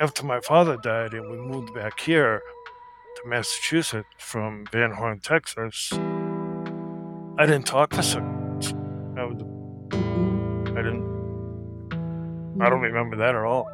after my father died and we moved back here to Massachusetts from Van Horn, Texas, I didn't talk for six. I, was, I didn't. I don't remember that at all.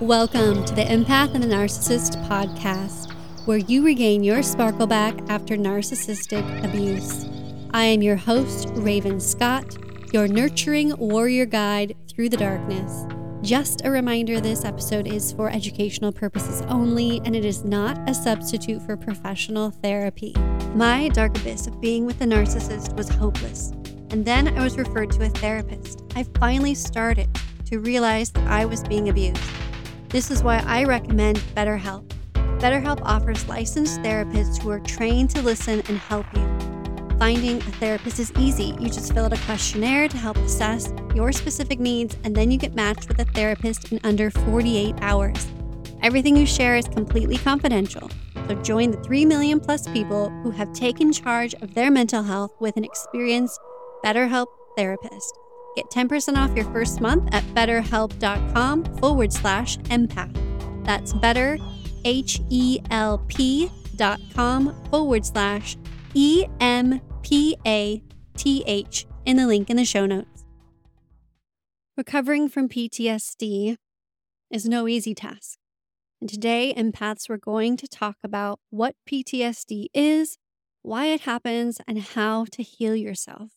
Welcome to the Empath and the Narcissist podcast, where you regain your sparkle back after narcissistic abuse. I am your host, Raven Scott, your nurturing warrior guide through the darkness. Just a reminder this episode is for educational purposes only, and it is not a substitute for professional therapy. My dark abyss of being with a narcissist was hopeless, and then I was referred to a therapist. I finally started to realize that I was being abused. This is why I recommend BetterHelp. BetterHelp offers licensed therapists who are trained to listen and help you. Finding a therapist is easy. You just fill out a questionnaire to help assess your specific needs, and then you get matched with a therapist in under 48 hours. Everything you share is completely confidential. So join the 3 million plus people who have taken charge of their mental health with an experienced BetterHelp therapist. Get 10% off your first month at betterhelp.com forward slash empath. That's better, H E L P dot com forward slash E M P A T H in the link in the show notes. Recovering from PTSD is no easy task. And today, empaths, we're going to talk about what PTSD is, why it happens, and how to heal yourself.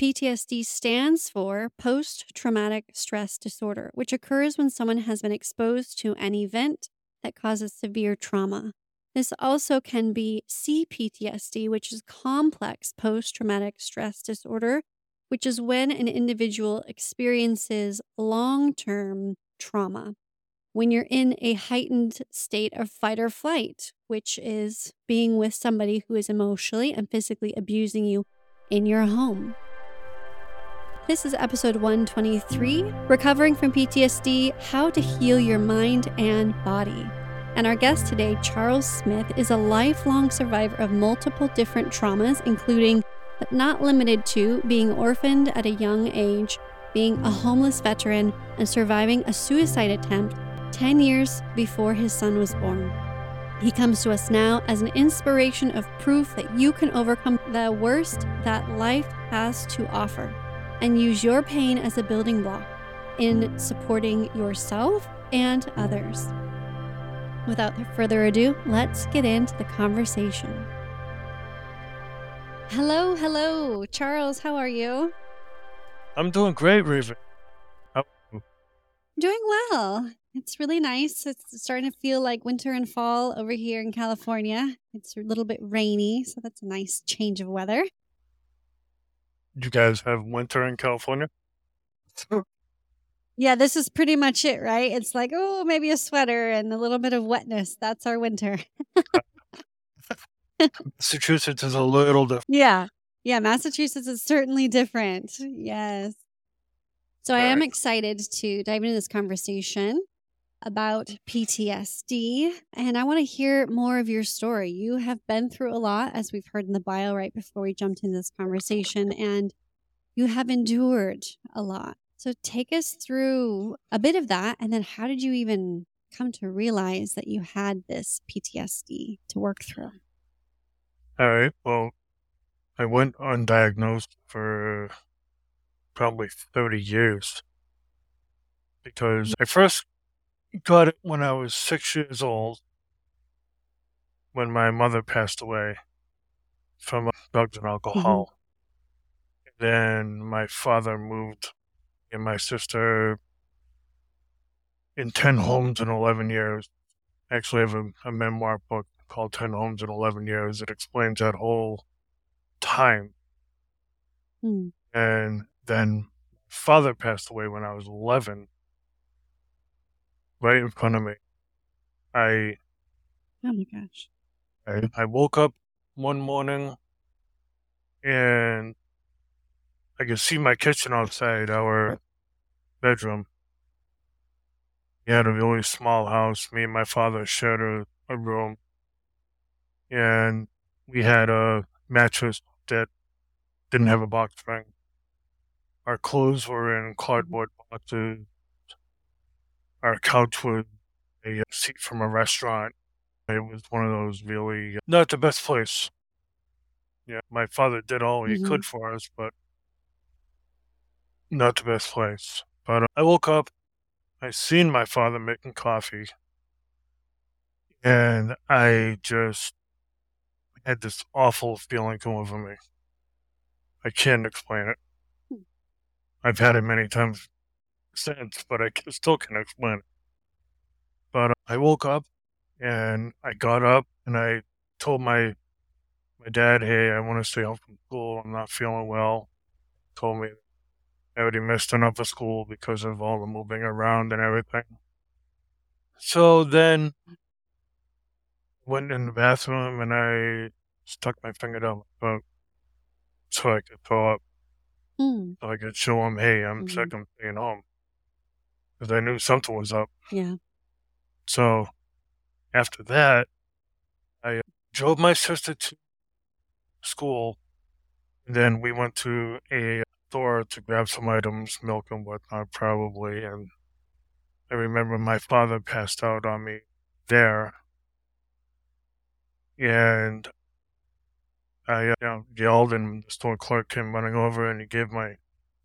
PTSD stands for post traumatic stress disorder, which occurs when someone has been exposed to an event that causes severe trauma. This also can be CPTSD, which is complex post traumatic stress disorder, which is when an individual experiences long term trauma. When you're in a heightened state of fight or flight, which is being with somebody who is emotionally and physically abusing you in your home. This is episode 123 Recovering from PTSD How to Heal Your Mind and Body. And our guest today, Charles Smith, is a lifelong survivor of multiple different traumas, including, but not limited to, being orphaned at a young age, being a homeless veteran, and surviving a suicide attempt 10 years before his son was born. He comes to us now as an inspiration of proof that you can overcome the worst that life has to offer and use your pain as a building block in supporting yourself and others. Without further ado, let's get into the conversation. Hello, hello, Charles. How are you? I'm doing great, Raven. How- Doing well. It's really nice. It's starting to feel like winter and fall over here in California. It's a little bit rainy, so that's a nice change of weather. Do you guys have winter in California? Yeah, this is pretty much it, right? It's like, oh, maybe a sweater and a little bit of wetness. That's our winter. Massachusetts is a little different. Yeah. Yeah, Massachusetts is certainly different. Yes. So I am Alright. excited to dive into this conversation about PTSD. And I want to hear more of your story. You have been through a lot, as we've heard in the bio right before we jumped into this conversation, and you have endured a lot. So take us through a bit of that. And then how did you even come to realize that you had this PTSD to work through? All right. Well, I went undiagnosed for probably 30 years because I first got it when I was six years old when my mother passed away from drugs and alcohol. Mm-hmm. Then my father moved and my sister in 10 homes in 11 years. I actually have a, a memoir book called 10 Homes in 11 Years. It explains that whole time. Hmm. And then father passed away when I was 11, right in front of me. I, Oh my gosh. I, I woke up one morning and I could see my kitchen outside our bedroom. We had a really small house. Me and my father shared a, a room. And we had a mattress that didn't have a box spring. Our clothes were in cardboard boxes. Our couch was a seat from a restaurant. It was one of those really not the best place. Yeah, my father did all he Mhm. could for us, but not the best place. But uh, I woke up, I seen my father making coffee, and I just had this awful feeling come over me. I can't explain it. Hmm. I've had it many times since, but I still can't explain it. But uh, I woke up and I got up and I told my my dad, "Hey, I want to stay home from school. I'm not feeling well." Told me already missed enough of school because of all the moving around and everything. So then went in the bathroom and I stuck my finger down my throat so I could throw up. Mm, So I could show him, "Hey, I'm Mhm. sick. I'm staying home." Because I knew something was up. yeah. So after that, I drove my sister to school. And then we went to a store to grab some items, milk and whatnot, probably. And I remember my father passed out on me there. And I uh, you know, yelled, and the store clerk came running over and he gave my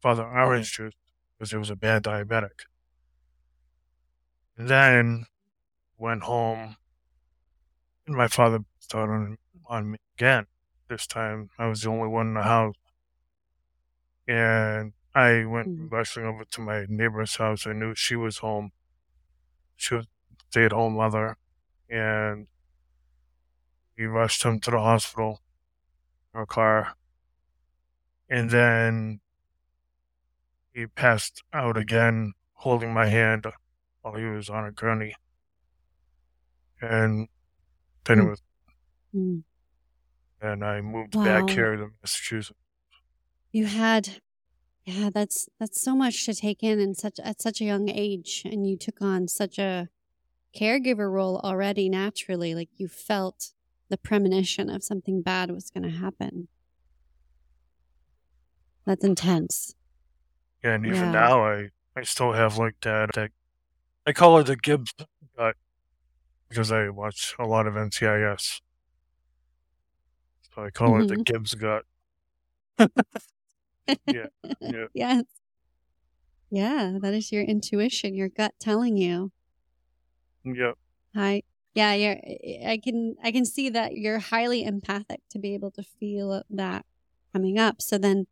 father orange juice because he was a bad diabetic. And then went home, and my father started on, on me again. This time I was the only one in the house. And I went Mm. rushing over to my neighbor's house. I knew she was home. She was a stay at home mother. And we rushed him to the hospital in our car. And then he passed out again, holding my hand while he was on a gurney. And then it Mm. was, Mm. and I moved Wow. back here to Massachusetts. You had yeah, that's that's so much to take in and such at such a young age and you took on such a caregiver role already naturally like you felt the premonition of something bad was going to happen. That's intense. And even Yeah. now, I, I still have like that, that. I call it the Gibbs gut because I watch a lot of NCIS. So I call it the Mhm. Gibbs gut. Yeah, yeah. yes. Yeah, that is your intuition, your gut telling you. Yep. Hi. Yeah, you're I can I can see that you're highly empathic to be able to feel that coming up. So then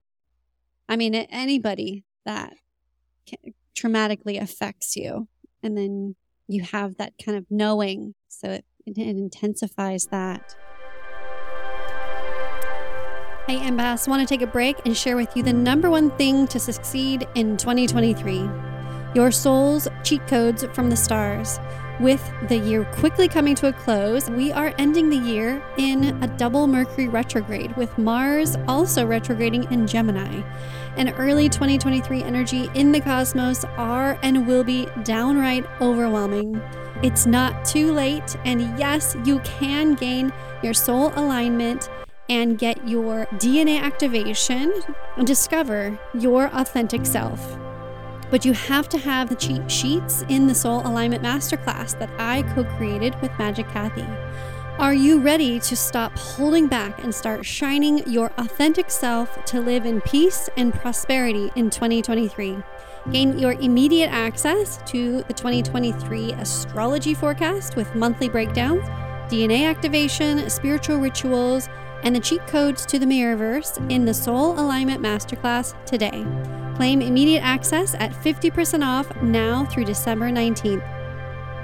I mean anybody that ca- traumatically affects you and then you have that kind of knowing so it, it intensifies that. Hey, Empaths, want to take a break and share with you the number one thing to succeed in 2023 your soul's cheat codes from the stars. With the year quickly coming to a close, we are ending the year in a double Mercury retrograde, with Mars also retrograding in Gemini. And early 2023 energy in the cosmos are and will be downright overwhelming. It's not too late, and yes, you can gain your soul alignment and get your DNA activation and discover your authentic self. But you have to have the cheat sheets in the Soul Alignment Masterclass that I co created with Magic Kathy. Are you ready to stop holding back and start shining your authentic self to live in peace and prosperity in 2023? Gain your immediate access to the 2023 astrology forecast with monthly breakdowns, DNA activation, spiritual rituals, and the cheat codes to the Mirrorverse in the Soul Alignment Masterclass today. Claim immediate access at 50% off now through December 19th.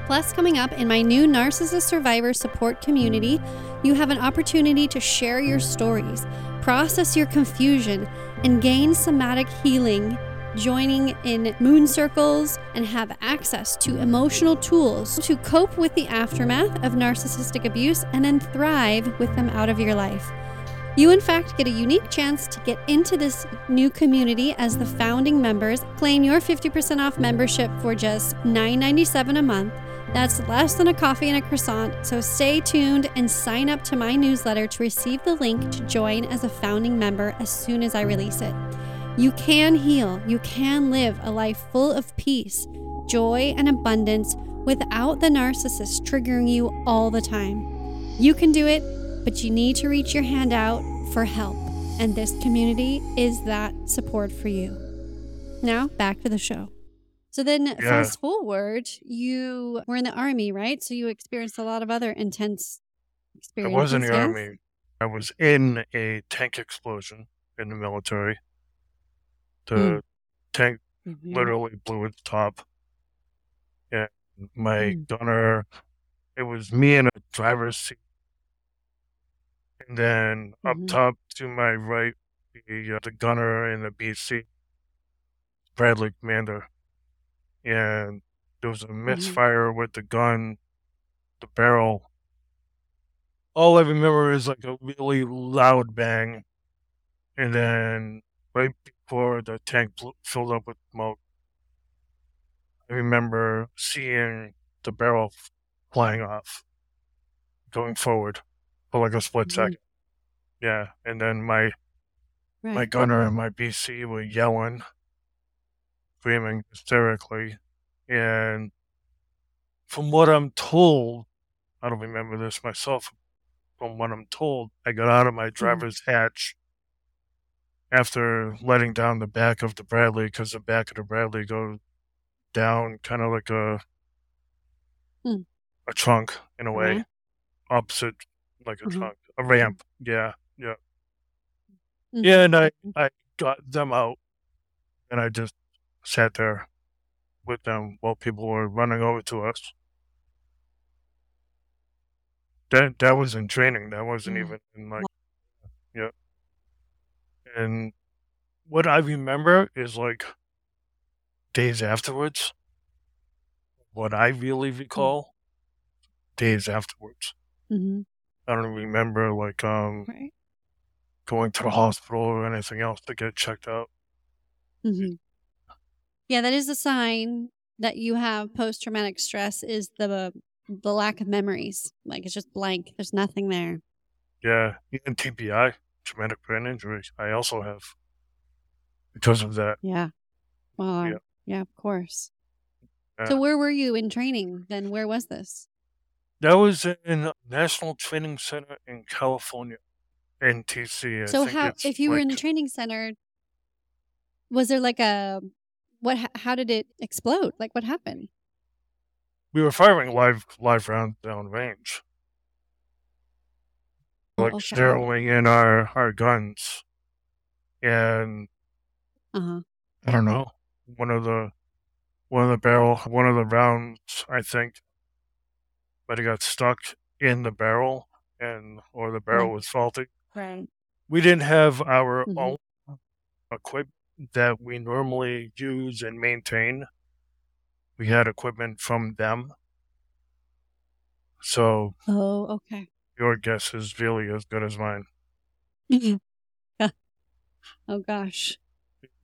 Plus, coming up in my new Narcissist Survivor Support community, you have an opportunity to share your stories, process your confusion, and gain somatic healing, joining in moon circles, and have access to emotional tools to cope with the aftermath of narcissistic abuse and then thrive with them out of your life. You, in fact, get a unique chance to get into this new community as the founding members. Claim your 50% off membership for just $9.97 a month. That's less than a coffee and a croissant, so stay tuned and sign up to my newsletter to receive the link to join as a founding member as soon as I release it. You can heal. You can live a life full of peace, joy, and abundance without the narcissist triggering you all the time. You can do it, but you need to reach your hand out for help. And this community is that support for you. Now, back to the show. So then, Yeah. fast forward, you were in the army, right? So you experienced a lot of other intense I experiences. was in the army. I was in a tank explosion in the military. The Mm. tank Mhm. literally blew its top. Yeah, my Mm. gunner. It was me in a driver's seat, and then up Mhm. top to my right, the uh, the gunner in the BC, Bradley Commander, and there was a misfire with the gun, the barrel. All I remember is like a really loud bang, and then right before the tank blew, filled up with smoke, I remember seeing the barrel flying off, going forward for like a split Mhm. second. Yeah, and then my my gunner and my BC were yelling, screaming hysterically, and from what I'm told, I don't remember this myself. From what I'm told, I got out of my driver's hatch after letting down the back of the Bradley because the back of the Bradley goes down kind of like a Hmm. a trunk in a way, Ramp? opposite like a Mhm. trunk, a ramp. Yeah, yeah, Mhm. yeah. And I I got them out, and I just sat there with them while people were running over to us. That that was in training. That wasn't Mm. even in like. And what I remember is like days afterwards. What I really recall, days afterwards. Mhm. I don't remember like um Right. going to the hospital or anything else to get checked out. hmm Yeah, that is a sign that you have post traumatic stress. Is the the lack of memories? Like it's just blank. There's nothing there. Yeah, even TBI, traumatic brain injury, I also have because of that. Yeah. Well, Yeah. Um, yeah, of course. Yeah. So where were you in training then? Where was this? That was in National Training Center in California, NTC. I so how if you were in the training center, was there like a what? How did it explode? Like what happened? we were firing live live rounds down range, like okay. zeroing in our our guns, and Uh huh. I don't know one of the one of the barrel one of the rounds I think, but it got stuck in the barrel and or the barrel Right. was faulty. Right. We didn't have our Mhm. own equipment that we normally use and maintain. We had equipment from them. So Oh, okay. Your guess is really as good as mine. oh gosh.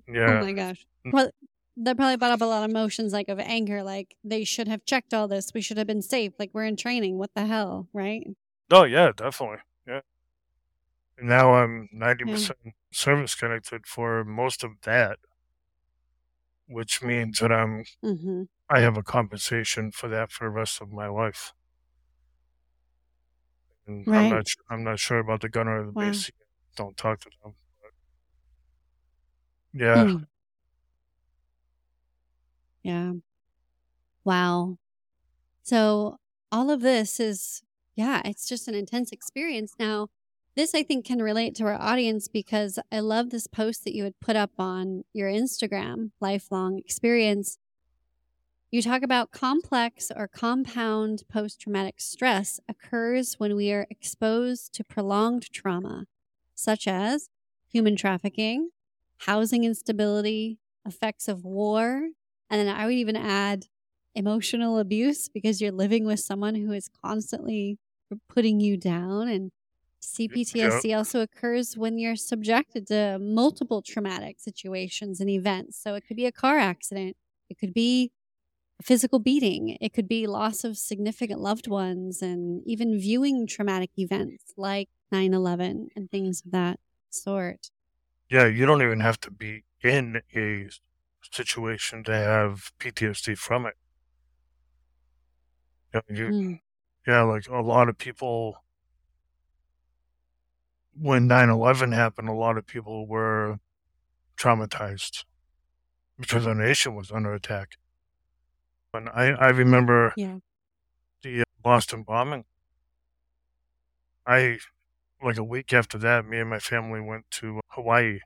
Yeah. Oh my gosh. Mm. Well, that probably brought up a lot of emotions like of anger, like they should have checked all this. We should have been safe. Like we're in training. What the hell, right? Oh yeah, definitely. Yeah. And now I'm ninety percent service connected for most of that. Which means that I'm Mm-hmm. I have a compensation for that for the rest of my life. And I'm Right. not su- I'm not sure about the gunner or the Wow. BC. Don't talk to them. Yeah. Mm. Yeah. Wow. So all of this is, yeah, it's just an intense experience. Now, this I think can relate to our audience because I love this post that you had put up on your Instagram, lifelong experience. You talk about complex or compound post traumatic stress occurs when we are exposed to prolonged trauma, such as human trafficking, housing instability, effects of war, and then I would even add emotional abuse because you're living with someone who is constantly putting you down. And CPTSD also occurs when you're subjected to multiple traumatic situations and events. So it could be a car accident, it could be physical beating, it could be loss of significant loved ones, and even viewing traumatic events like 9 11 and things of that sort. Yeah, you don't even have to be in a situation to have PTSD from it. You know, you, Mm. yeah, like a lot of people, when 9 11 happened, a lot of people were traumatized because our nation was under attack. And I, I remember Yeah. the uh, Boston bombing. I, like a week after that, me and my family went to Hawaii.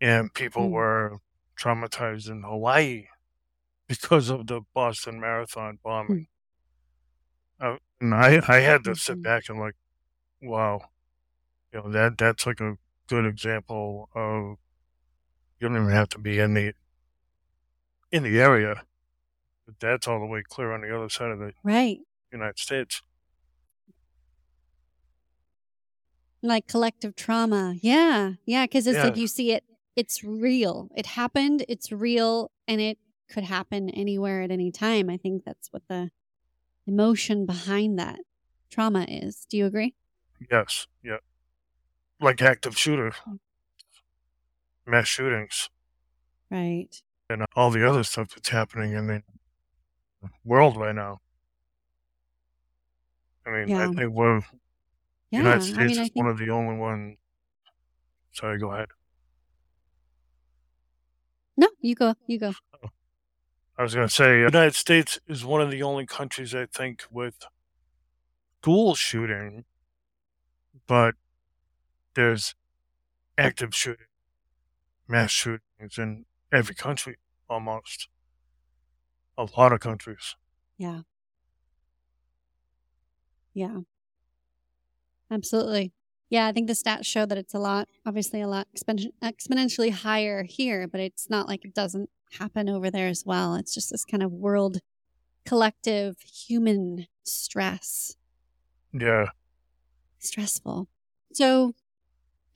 And people Mm. were traumatized in Hawaii because of the Boston Marathon bombing. Uh, and I, I had to sit Mhm. back and like, wow, you know that that's like a good example of you don't even have to be in the in the area. But that's all the way clear on the other side of the Right. United States. Like collective trauma. Yeah. Yeah. Cause it's like you see it, it's real. It happened, it's real, and it could happen anywhere at any time. I think that's what the emotion behind that trauma is. Do you agree? Yes, yeah, like active shooter, Mm. mass shootings, Right. And all the other stuff that's happening in the world right now. I mean, I think we're Yeah. United I States mean, is I one of the only one. Sorry, go ahead. no, you go, you go. I was going to say, uh, United States is one of the only countries I think with school shooting, but there's active shooting, mass shootings in every country almost. A lot of countries. Yeah. Yeah. Absolutely. Yeah, I think the stats show that it's a lot, obviously, a lot exponentially higher here, but it's not like it doesn't happen over there as well. It's just this kind of world collective human stress. Yeah. Stressful. So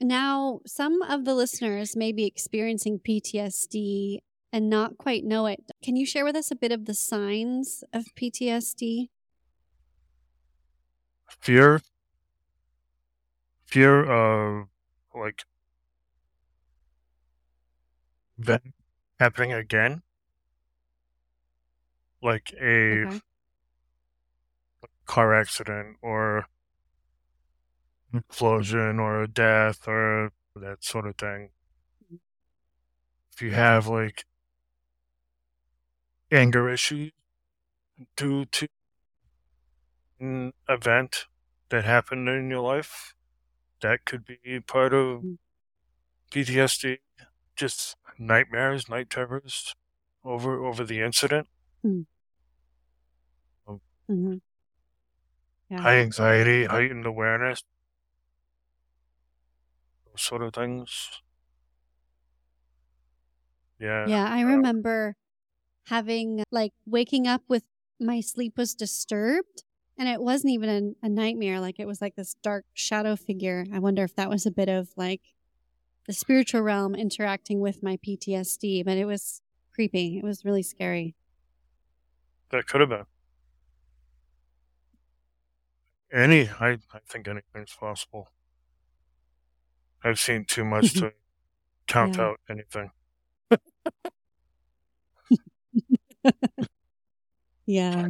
now some of the listeners may be experiencing PTSD and not quite know it. Can you share with us a bit of the signs of PTSD? Fear. Fear of like that happening again. Like a Okay. car accident or explosion or a death or that sort of thing. If you have like anger issues due to an event that happened in your life, that could be part of. PTSD. Just nightmares, night terrors over over the incident. hmm Yeah. High anxiety, heightened awareness, sort of things. Yeah. Yeah, I remember having like waking up with my sleep was disturbed and it wasn't even a, a nightmare. Like it was like this dark shadow figure. I wonder if that was a bit of like the spiritual realm interacting with my PTSD, but it was creepy. It was really scary. That could have been. Any, I, I think anything's possible. I've seen too much to count Yeah. out anything. Yeah.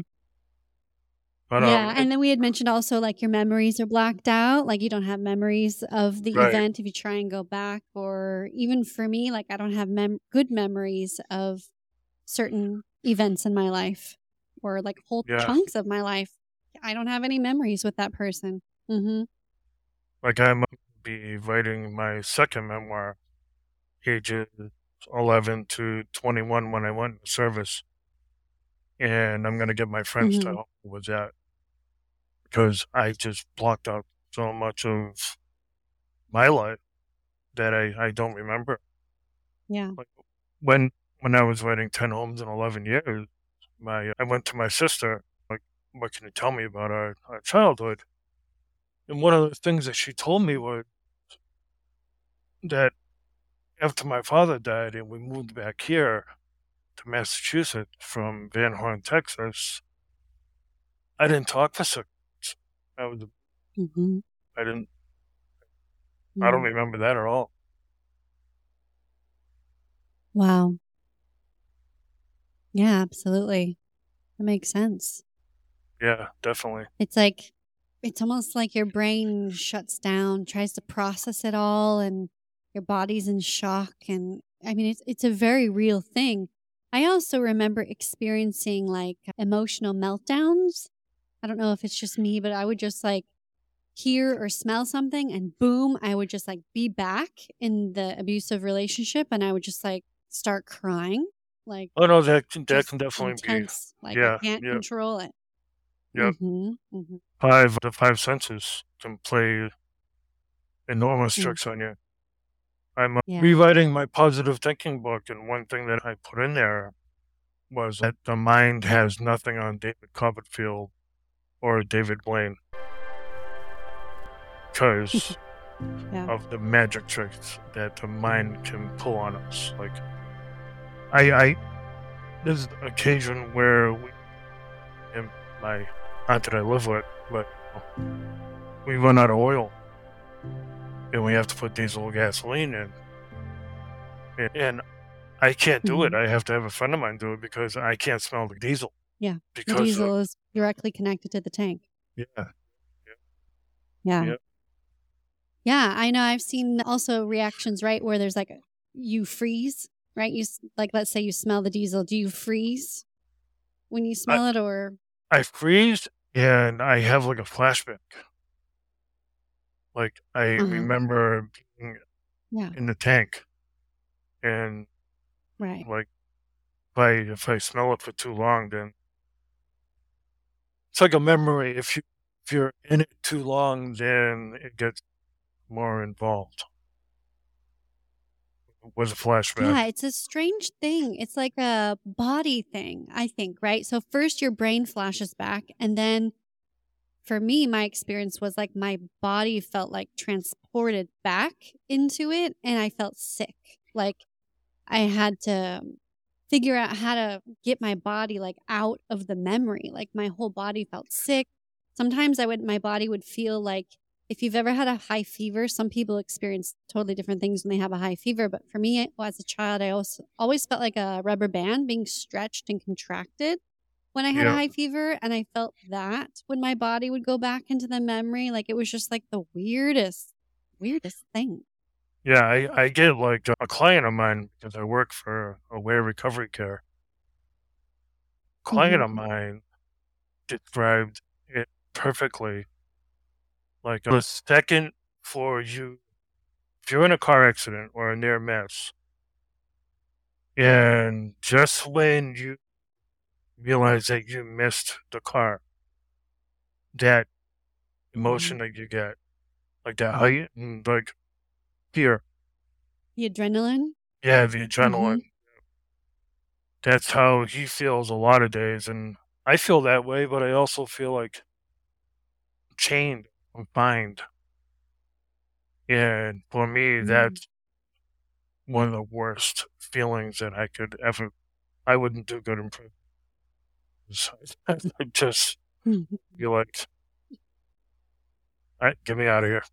But yeah. um, And then we had mentioned also like your memories are blacked out. Like you don't have memories of the Right. event if you try and go back. Or even for me, like I don't have mem- good memories of certain events in my life or like whole Yeah. chunks of my life. I don't have any memories with that person. Mm-hmm. like I might be writing my second memoir, ages 11 to 21 when I went into service. And I'm going to get my friends to Mhm. help with that. Because I just blocked out so much of my life that I, I don't remember. Yeah. when when I was writing Ten Homes in Eleven Years, my I went to my sister like, "What can you tell me about our, our childhood?" And one of the things that she told me was that after my father died and we moved back here to Massachusetts from Van Horn, Texas, I didn't talk for six. months. I was Mm-hmm. I didn't I don't remember that at all. Wow. Yeah, absolutely. That makes sense. Yeah, definitely. It's like it's almost like your brain shuts down, tries to process it all and your body's in shock and I mean it's it's a very real thing. I also remember experiencing like emotional meltdowns. I don't know if it's just me, but I would just like hear or smell something and boom, I would just like be back in the abusive relationship and I would just like start crying. Like Oh no, that can, that can definitely be. Like Yeah, I can't yeah, control it. yep. hmm hmm Five the five senses can play enormous Yeah. tricks on you. I'm uh, Yeah. rewriting my positive thinking book, and one thing that I put in there was that the mind has nothing on David Copperfield or David Blaine because Yeah. of the magic tricks that the mind can pull on us. Like, I, I, there's an occasion where we, and my aunt that I live with, but we run out of oil, and we have to put diesel gasoline in, and, and I can't do it. Mhm. I have to have a friend of mine do it because I can't smell the diesel. Yeah. The Because of- diesel is directly connected to the tank. yeah, Yeah. Yep. Yeah, I know. I've seen also reactions, right, where there's like you freeze, right? You like, let's say you smell the diesel. Do you freeze when you smell it, or I freeze and I have like a flashback. Like I Uh-huh. remember being yeah, in the tank, and right? like if I if I smell it for too long, then it's like a memory. If you if you're in it too long, then it gets more involved. Was a flashback. Yeah, it's a strange thing. It's like a body thing, I think, right? So first your brain flashes back and then for me my experience was like my body felt like transported back into it and I felt sick. Like I had to figure out how to get my body like out of the memory. Like my whole body felt sick. Sometimes I would my body would feel like if you've ever had a high fever, some people experience totally different things when they have a high fever. But for me, as a child, I also always felt like a rubber band being stretched and contracted when I had a high fever. And I felt that when my body would go back into the memory. Like it was just like the weirdest, weirdest thing. Yeah, I, I get like a client of mine because I work for Aware Recovery Care. Client Mhm. of mine described it perfectly. Like hmm. the second for you, if you're in a car accident or a near miss, and just when you realize that you missed the car, that emotion mm-hmm. that you get, like that height and mm, like fear, The adrenaline. yeah, the adrenaline. Mm-hmm. That's how he feels a lot of days, and I feel that way, but I also feel like chained, confined. And for me, Mm. that's one of the worst feelings that I could ever. I wouldn't do good in prison. I just feel like, all right, get me out of here.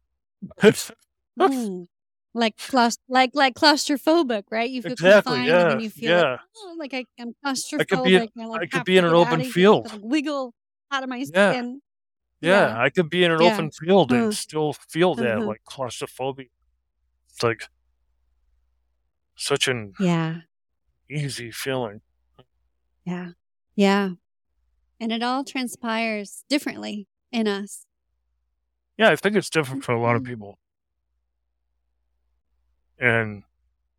Mm. Like claust- like like claustrophobic, right? You feel Exactly, confined and yeah, you feel yeah. like, oh, like I, I'm claustrophobic. I could be in- I, like, I could be in an open field. like, wiggle out of my Yeah. skin. Yeah, I could be in an Yeah. open field and Uh. still feel that Uh-huh. like claustrophobia. It's like such an Yeah. easy feeling. Yeah. Yeah. And it all transpires differently in us. Yeah, I think it's different for a lot of Mhm. people. And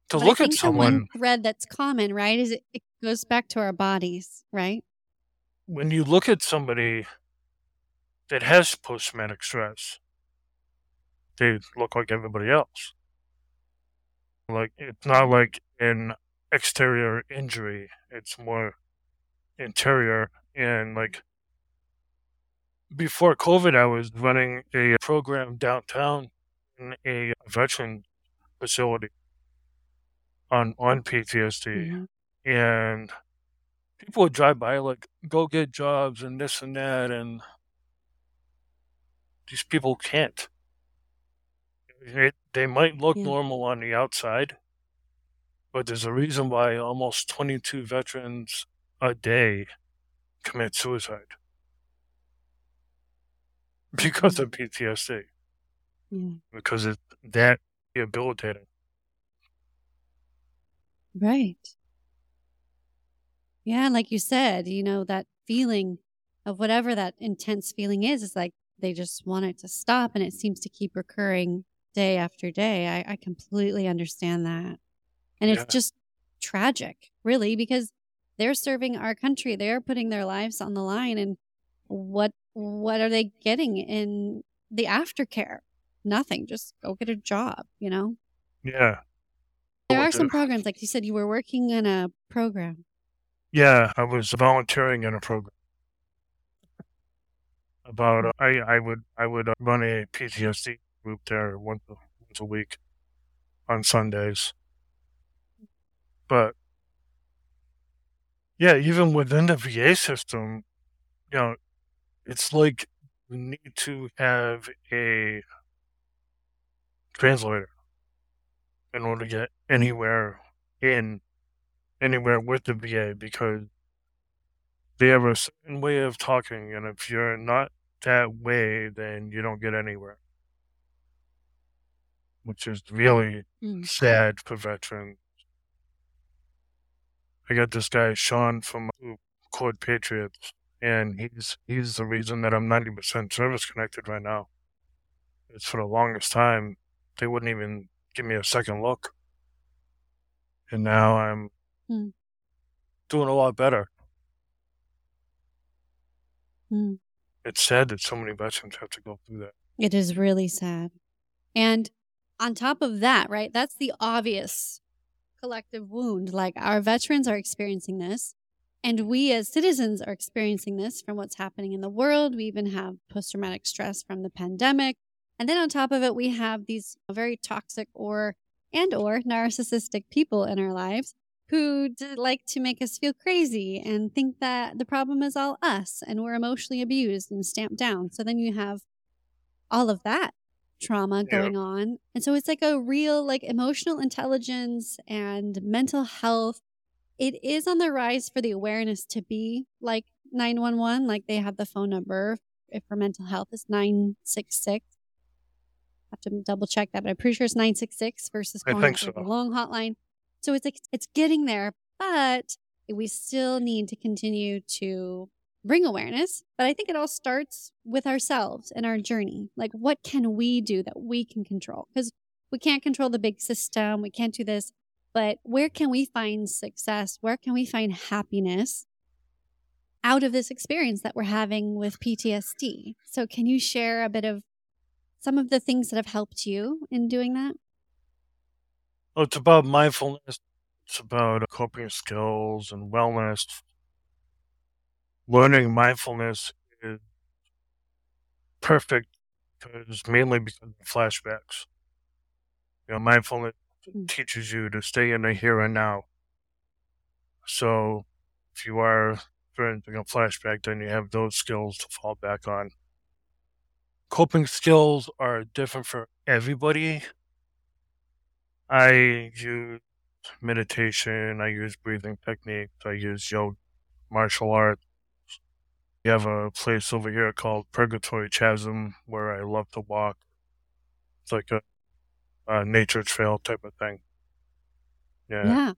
to But look at think the one someone, thread that's common, right, is it, it goes back to our bodies, right? when you look at somebody that has post traumatic stress, they look like everybody else. Like, it's not like an exterior injury, it's more interior. And like, before COVID, I was running a program downtown in a veteran facility on, on PTSD. Mhm. and people would drive by like go get jobs and this and that and these people can't it, they might look Yeah. normal on the outside But there's a reason why almost 22 veterans a day commit suicide because mm. of PTSD. Yeah. Because it's that debilitating. Right. Yeah, like you said, you know, that feeling of whatever that intense feeling is, is like they just want it to stop and it seems to keep recurring day after day. I, I completely understand that. And it's just tragic, really, because they're serving our country. They're putting their lives on the line and what what are they getting in the aftercare? Nothing. Just go get a job, you know? Yeah. There are some programs, like you said, you were working in a program. Yeah, I was volunteering in a program. About uh, I I would I would uh, run a PTSD group there once a, once a week on Sundays. But yeah, even within the VA system, you know, it's like we need to have a translator in order to get anywhere in anywhere with the VA because they have a certain way of talking, and if you're not that way, then you don't get anywhere. Which is really Mm. sad for veterans. I got this guy Sean from Cord Patriots, and he's he's the reason that I'm 90% service connected right now. It's for the longest time they wouldn't even give me a second look, and now I'm Hmm. doing a lot better. Mm. It's sad that so many veterans have to go through that. It is really sad. And on top of that, right, that's the obvious collective wound. Like our veterans are experiencing this, and we as citizens are experiencing this from what's happening in the world. We even have post traumatic stress from the pandemic. And then on top of it, we have these very toxic or and or narcissistic people in our lives who d- like to make us feel crazy and think that the problem is all us and we're emotionally abused and stamped down. So then you have all of that trauma Yeah. going on. And so it's like a real like emotional intelligence and mental health. It is on the rise for the awareness to be like 911, like they have the phone number if for mental health is 966. I have to double check that, but I'm pretty sure it's 966 versus calling up the long hotline. So it's like it's getting there, but we still need to continue to bring awareness. But I think it all starts with ourselves and our journey. Like, what can we do that we can control? Because we can't control the big system, we can't do this. But where can we find success? Where can we find happiness out of this experience that we're having with PTSD? So, can you share a bit of some of the things that have helped you in doing that? Oh, it's about mindfulness. It's about coping skills and wellness. Learning mindfulness is perfect because mainly because of flashbacks. You know, mindfulness Mm. teaches you to stay in the here and now. So if you are experiencing a flashback, then you have those skills to fall back on. Coping skills are different for everybody. I use meditation, I use breathing techniques, I use yoga, martial arts. We have a place over here called Purgatory Chasm where I love to walk. It's like a, a nature trail type of thing. Yeah. Yeah.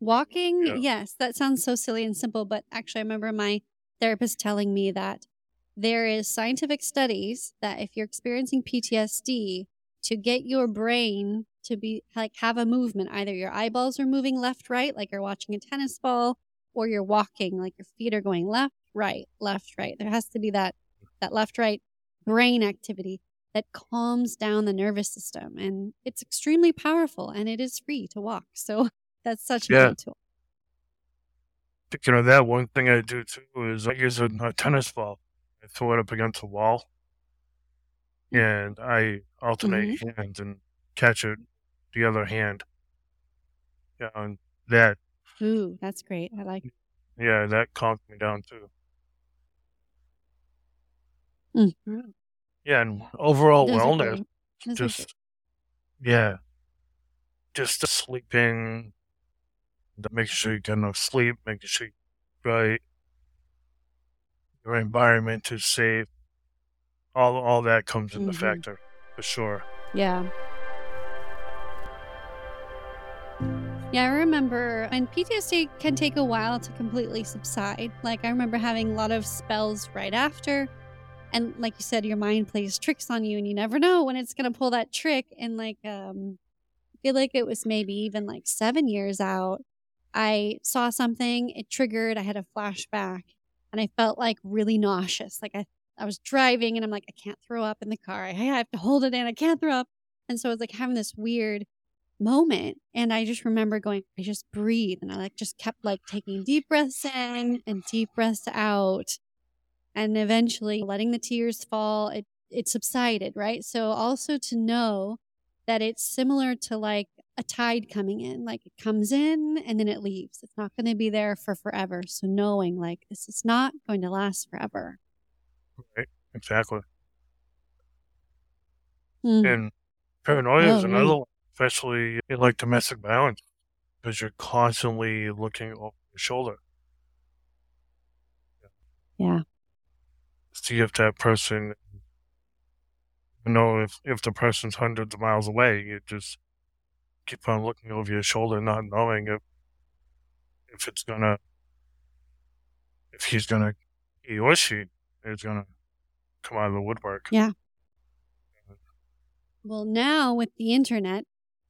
Walking, Yeah. yes, that sounds so silly and simple, but actually, I remember my therapist telling me that there is scientific studies that if you're experiencing PTSD, to get your brain to be like have a movement, either your eyeballs are moving left, right, like you're watching a tennis ball, or you're walking, like your feet are going left, right, left, right. There has to be that that left, right brain activity that calms down the nervous system, and it's extremely powerful, and it is free to walk. So that's such a Yeah. good tool. Speaking of that, one thing I do too is I use a, a tennis ball. I throw it up against a wall, and I alternate mm-hmm. hands and catch it the other hand. Yeah, and that Ooh, that's great. I like. yeah that calms me down too. Mm. Yeah, and overall Those wellness, great. Those are great. just yeah, just sleeping, making sure you get enough sleep, making sure you right, your environment is safe. All all that comes into Mhm. factor for sure. Yeah. Yeah, I remember, and PTSD can take a while to completely subside. Like, I remember having a lot of spells right after. And like you said, your mind plays tricks on you, and you never know when it's going to pull that trick. And like, um, I feel like it was maybe even like seven years out. I saw something, it triggered, I had a flashback, and I felt like really nauseous. Like, I, I was driving, and I'm like, I can't throw up in the car. I have to hold it in, I can't throw up. And so I was like having this weird moment. And I just remember going, I just breathe. And I like just kept like taking deep breaths in and deep breaths out. And eventually letting the tears fall, it, it subsided, right? So also to know that it's similar to like a tide coming in, like it comes in and then it leaves. It's not going to be there for forever. So knowing like this is not going to last forever. Right. Exactly. Mm. And paranoia is Oh, another right. one, especially in like domestic violence, because you're constantly looking over your shoulder. Yeah. See if that person, you know, if, if the person's hundreds of miles away, you just keep on looking over your shoulder, not knowing if if it's gonna, if he's gonna, he or she is gonna come out of the woodwork. Yeah. Well, now with the internet,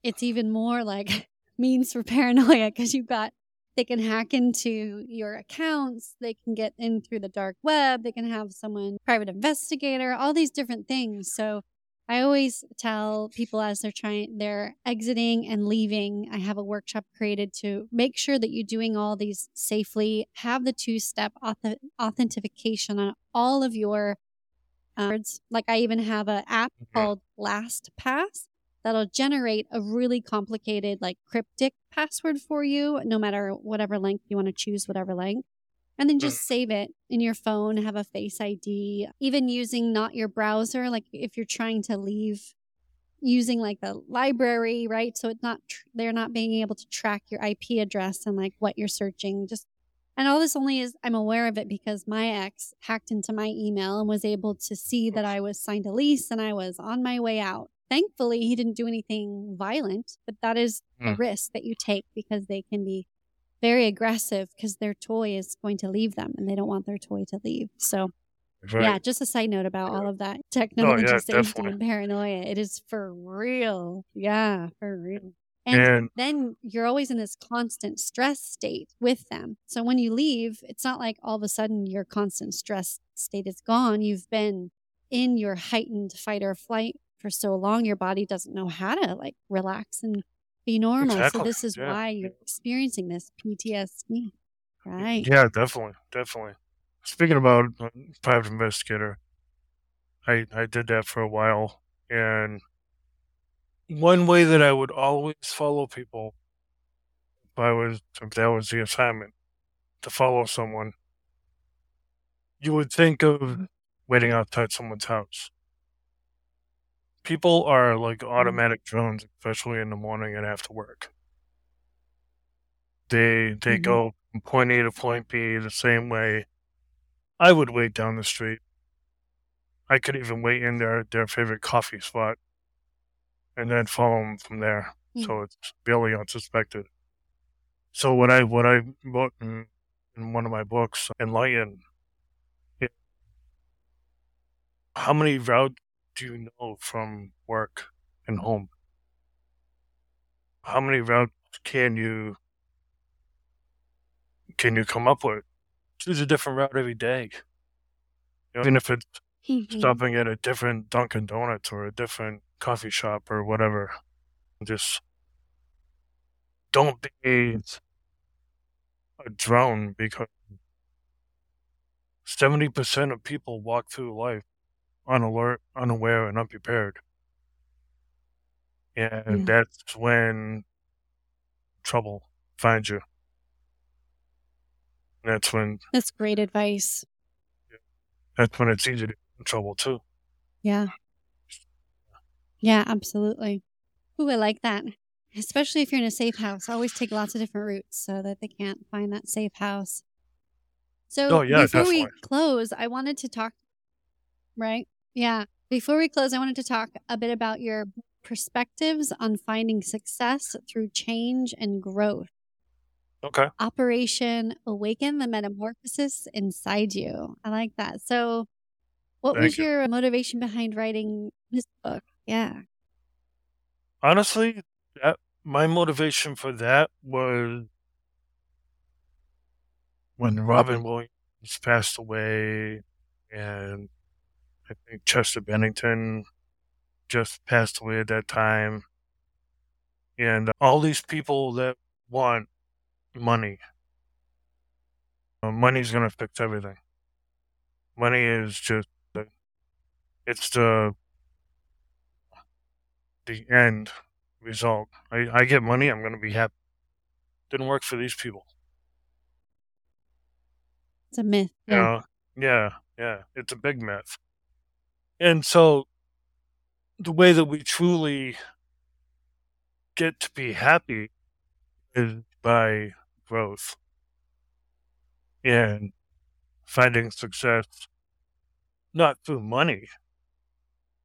it's even more like means for paranoia because you've got they can hack into your accounts, they can get in through the dark web, they can have someone private investigator, all these different things. So I always tell people as they're trying they're exiting and leaving, I have a workshop created to make sure that you're doing all these safely, have the two-step auth- authentication on all of your words. Like I even have an app Mhm. called LastPass that'll generate a really complicated, like cryptic password for you, no matter whatever length you want to choose, whatever length. And then just mm. save it in your phone, have a face ID, even using not your browser. Like if you're trying to leave using like the library, right? So it's not, tr- they're not being able to track your IP address and like what you're searching. Just and all this only is I'm aware of it because my ex hacked into my email and was able to see that I was signed a lease and I was on my way out. Thankfully, he didn't do anything violent, but that is a Mm. risk that you take because they can be very aggressive because their toy is going to leave them and they don't want their toy to leave. So, Right. yeah, just a side note about all of that Oh, technology yeah, safety definitely. and paranoia. It is for real. Yeah, for real. And And then you're always in this constant stress state with them. So when you leave, it's not like all of a sudden your constant stress state is gone. You've been in your heightened fight or flight for so long, your body doesn't know how to like relax and be normal. Exactly, So this is yeah, why you're experiencing this PTSD. Right. yeah, definitely, definitely. Speaking about uh, private investigator, I I did that for a while, and one way that I would always follow people, if I was if that was the assignment, to follow someone, you would think of waiting outside someone's house. People are like mm. automatic drones, especially in the morning and after work. They they Mhm. go from point A to point B the same way. I would wait down the street. I could even wait in their their favorite coffee spot, and then follow them from there. Hmm. So it's barely unsuspected. So what I what I wrote in, in one of my books, Enlighten, it, hmm. how many routes do you know from work and home? How many routes can you can you come up with? Choose a different route every day. You know, even if it's Mhm. stopping at a different Dunkin' Donuts or a different coffee shop or whatever. Just don't be a drone because 70% of people walk through life unalert, unaware, and unprepared. And Yeah. that's when trouble finds you. That's when That's great advice. that's when it's easy to get in trouble too. Yeah. Yeah, absolutely. Ooh, I like that. especially if you're in a safe house. Always take lots of different routes so that they can't find that safe house. So Oh, yeah, before we close, I wanted to talk. Right? Yeah. Before we close, I wanted to talk a bit about your perspectives on finding success through change and growth. Okay. Operation Awaken the Metamorphosis Inside You. I like that. So, what Thank was you. your motivation behind writing this book? Yeah. Honestly, that, my motivation for that was when Robin Williams passed away, and I think Chester Bennington just passed away at that time, and all these people that want money. Uh, money's gonna fix everything. Money is just, it's the the end result. I, I get money, I'm gonna be happy. Didn't work for these people. It's a myth. You Yeah. know? Yeah, yeah. It's a big myth. And so the way that we truly get to be happy is by growth and finding success not through money.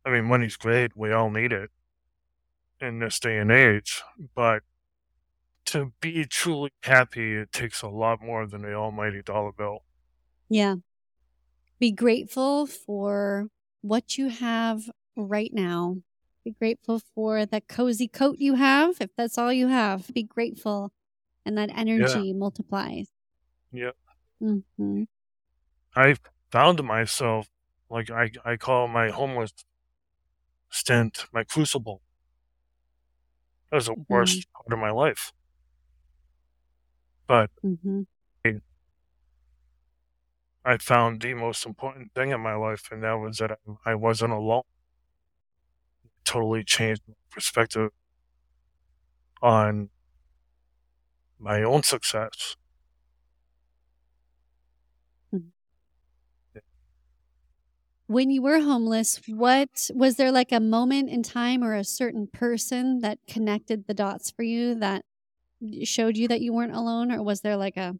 I mean, money's great, we all need it in this day and age, but to be truly happy, it takes a lot more than the almighty dollar bill. Yeah. Be grateful for what you have right now. Be grateful for the cozy coat you have, if that's all you have. Be grateful, and that energy multiplies. Yep. hmm I found myself like I I call my homeless stint my crucible. That was the Mhm. worst part of my life. But hmm I found the most important thing in my life, and that was that I, wasn't alone. Totally changed my perspective on my own success. Hmm. When you were homeless, what was there like a moment in time or a certain person that connected the dots for you that showed you that you weren't alone, or was there like a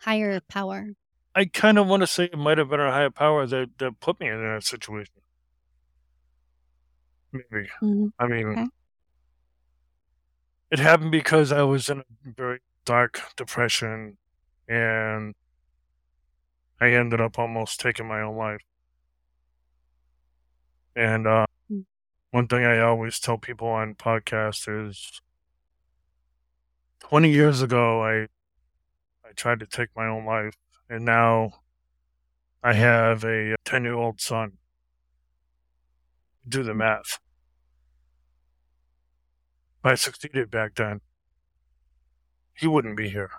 higher power? I kind of want to say it might have been a higher power that, that put me in that situation. Maybe. Mhm. I mean, Okay. it happened because I was in a very dark depression and I ended up almost taking my own life. And uh, Mm. one thing I always tell people on podcasts is 20 years ago, I, I tried to take my own life, and now I have a 10 year old son. Do the math. If I succeeded back then, he wouldn't be here.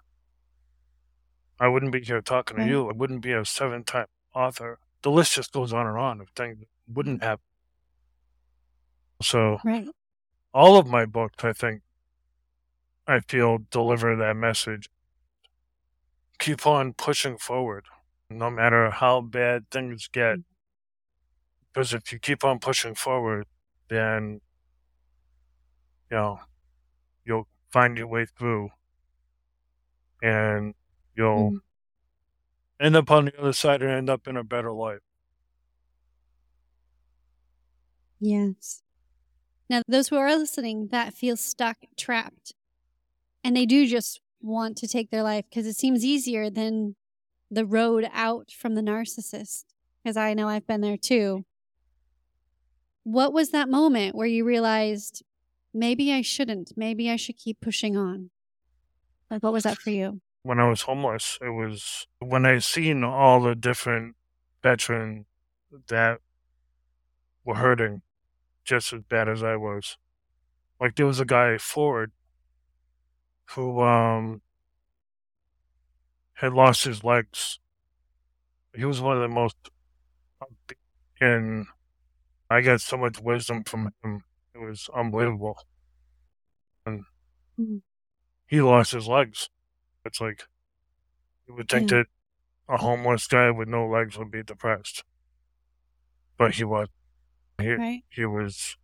I wouldn't be here talking Right. to mm. you. I wouldn't be a seven time author. The list just goes on and on of things that wouldn't happen. So, Right. all of my books, I think, I feel deliver that message. Keep on pushing forward, no matter how bad things get. Because if you keep on pushing forward, then, you know, you'll find your way through and you'll Mhm. end up on the other side and end up in a better life. Yes. Now, those who are listening that feel stuck, trapped, and they do just want to take their life because it seems easier than the road out from the narcissist, because I know I've been there too. What was that moment where you realized maybe I shouldn't, maybe I should keep pushing on? Like, what was that for you? When I was homeless, it was when I seen all the different veterans that were hurting just as bad as I was. Like there was a guy Ford who um had lost his legs. He was one of the most and I got so much wisdom from him. It was unbelievable. And Mhm. he lost his legs. It's like you would think Yeah. that a homeless guy with no legs would be depressed, but he was. He Right? he was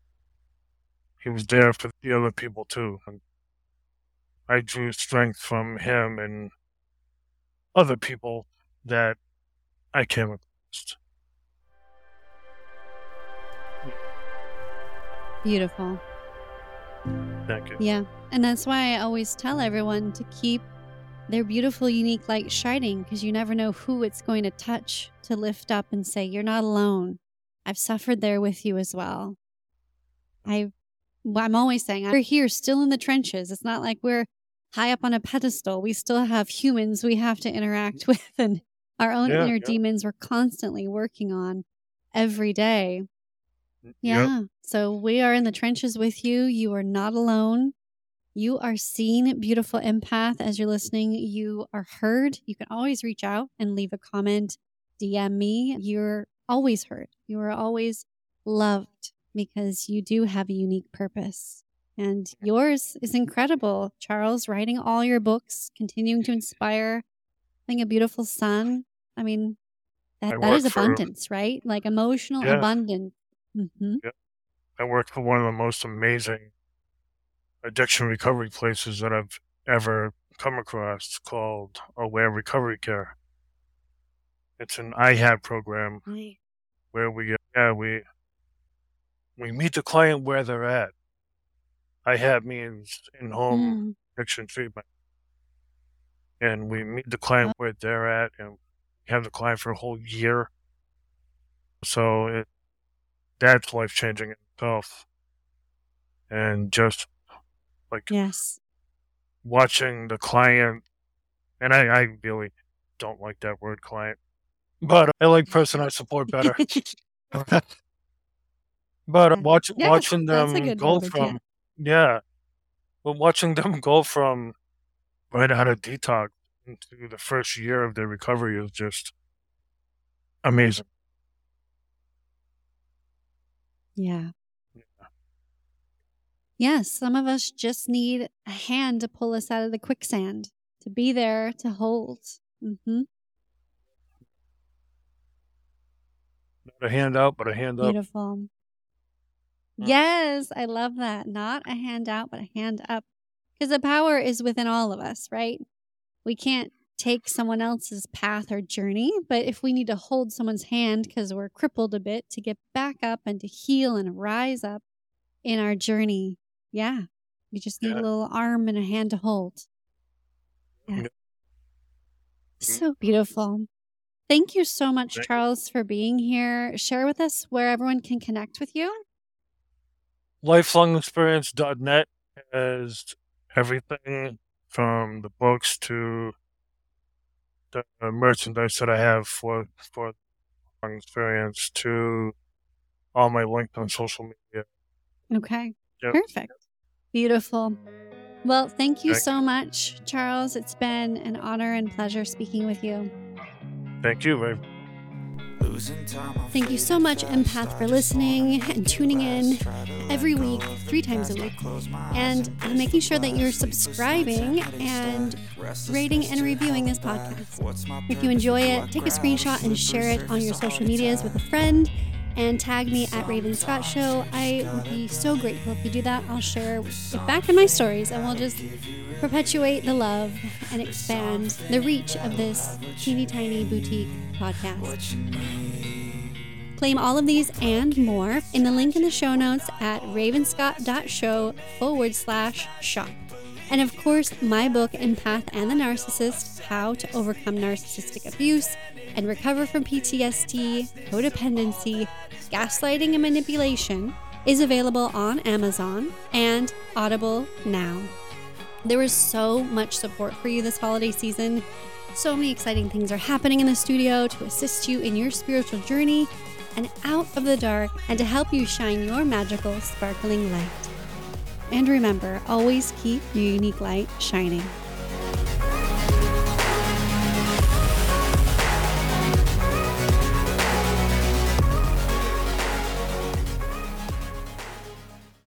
he was there for the other people too. And I drew strength from him and other people that I came across. Beautiful. Thank you. Yeah. And that's why I always tell everyone to keep their beautiful, unique light shining because you never know who it's going to touch to lift up and say, You're not alone. I've suffered there with you as well. I, I'm always saying, we're here still in the trenches. It's not like we're high up on a pedestal. We still have humans we have to interact with and our own Yeah, inner yeah. demons we're constantly working on every day. Mm, yeah. Yep. So we are in the trenches with you. You are not alone. You are seen, beautiful empath. As you're listening, you are heard. You can always reach out and leave a comment, DM me. You're always heard. You are always loved because you do have a unique purpose. And yours is incredible, Charles, writing all your books, continuing to inspire, having a beautiful son. I mean, that, I that is work for- abundance, right? Like emotional Yeah. abundance. hmm I work for one of the most amazing addiction recovery places that I've ever come across called Aware Recovery Care. It's an IHAT program where we yeah we we meet the client where they're at. IHAT means in home Mm. addiction treatment, and we meet the client where they're at, and have the client for a whole year. So it that's life changing in itself, and just like Yes. watching the client, and I, I really don't like that word client, but I like person I support better. but uh, watch, Yeah, watching them go verbiage, yeah. from, yeah, but watching them go from right out of detox into the first year of their recovery is just amazing. Yeah. Yes, some of us just need a hand to pull us out of the quicksand, to be there, to hold. Mm-hmm. Not a hand out, but a hand up. Beautiful. Mm. Yes, I love that. Not a hand out, but a hand up. Because the power is within all of us, right? We can't take someone else's path or journey, but if we need to hold someone's hand because we're crippled a bit to get back up and to heal and rise up in our journey, yeah, we just need Yeah. a little arm and a hand to hold. Yeah. Yeah. So beautiful. Thank you so much. Charles, for being here. Share with us where everyone can connect with you. lifelongexperience.net has everything from the books to the merchandise that I have for for Long experience to all my links on social media. Okay. Yep. Perfect. Beautiful. Well, thank you Thank so much, Charles. It's been an honor and pleasure speaking with you. Thank you, Ray. Thank you so much, Empath, for listening and tuning in every week, three times a week, and making sure that you're subscribing and rating and reviewing this podcast. If you enjoy it, take a screenshot and share it on your social medias with a friend and tag me at Raven Scott Show. I would be so grateful if you do that. I'll share it back in my stories and we'll just perpetuate the love and expand the reach of this teeny tiny boutique podcast. Claim all of these and more in the link in the show notes at ravenscott.show forward slash shop. And of course, my book, Empath and the Narcissist How to Overcome Narcissistic Abuse and Recover from PTSD, Codependency, Gaslighting, and Manipulation, is available on Amazon and Audible now. There is so much support for you this holiday season. So many exciting things are happening in the studio to assist you in your spiritual journey and out of the dark and to help you shine your magical, sparkling light. And remember, always keep your unique light shining.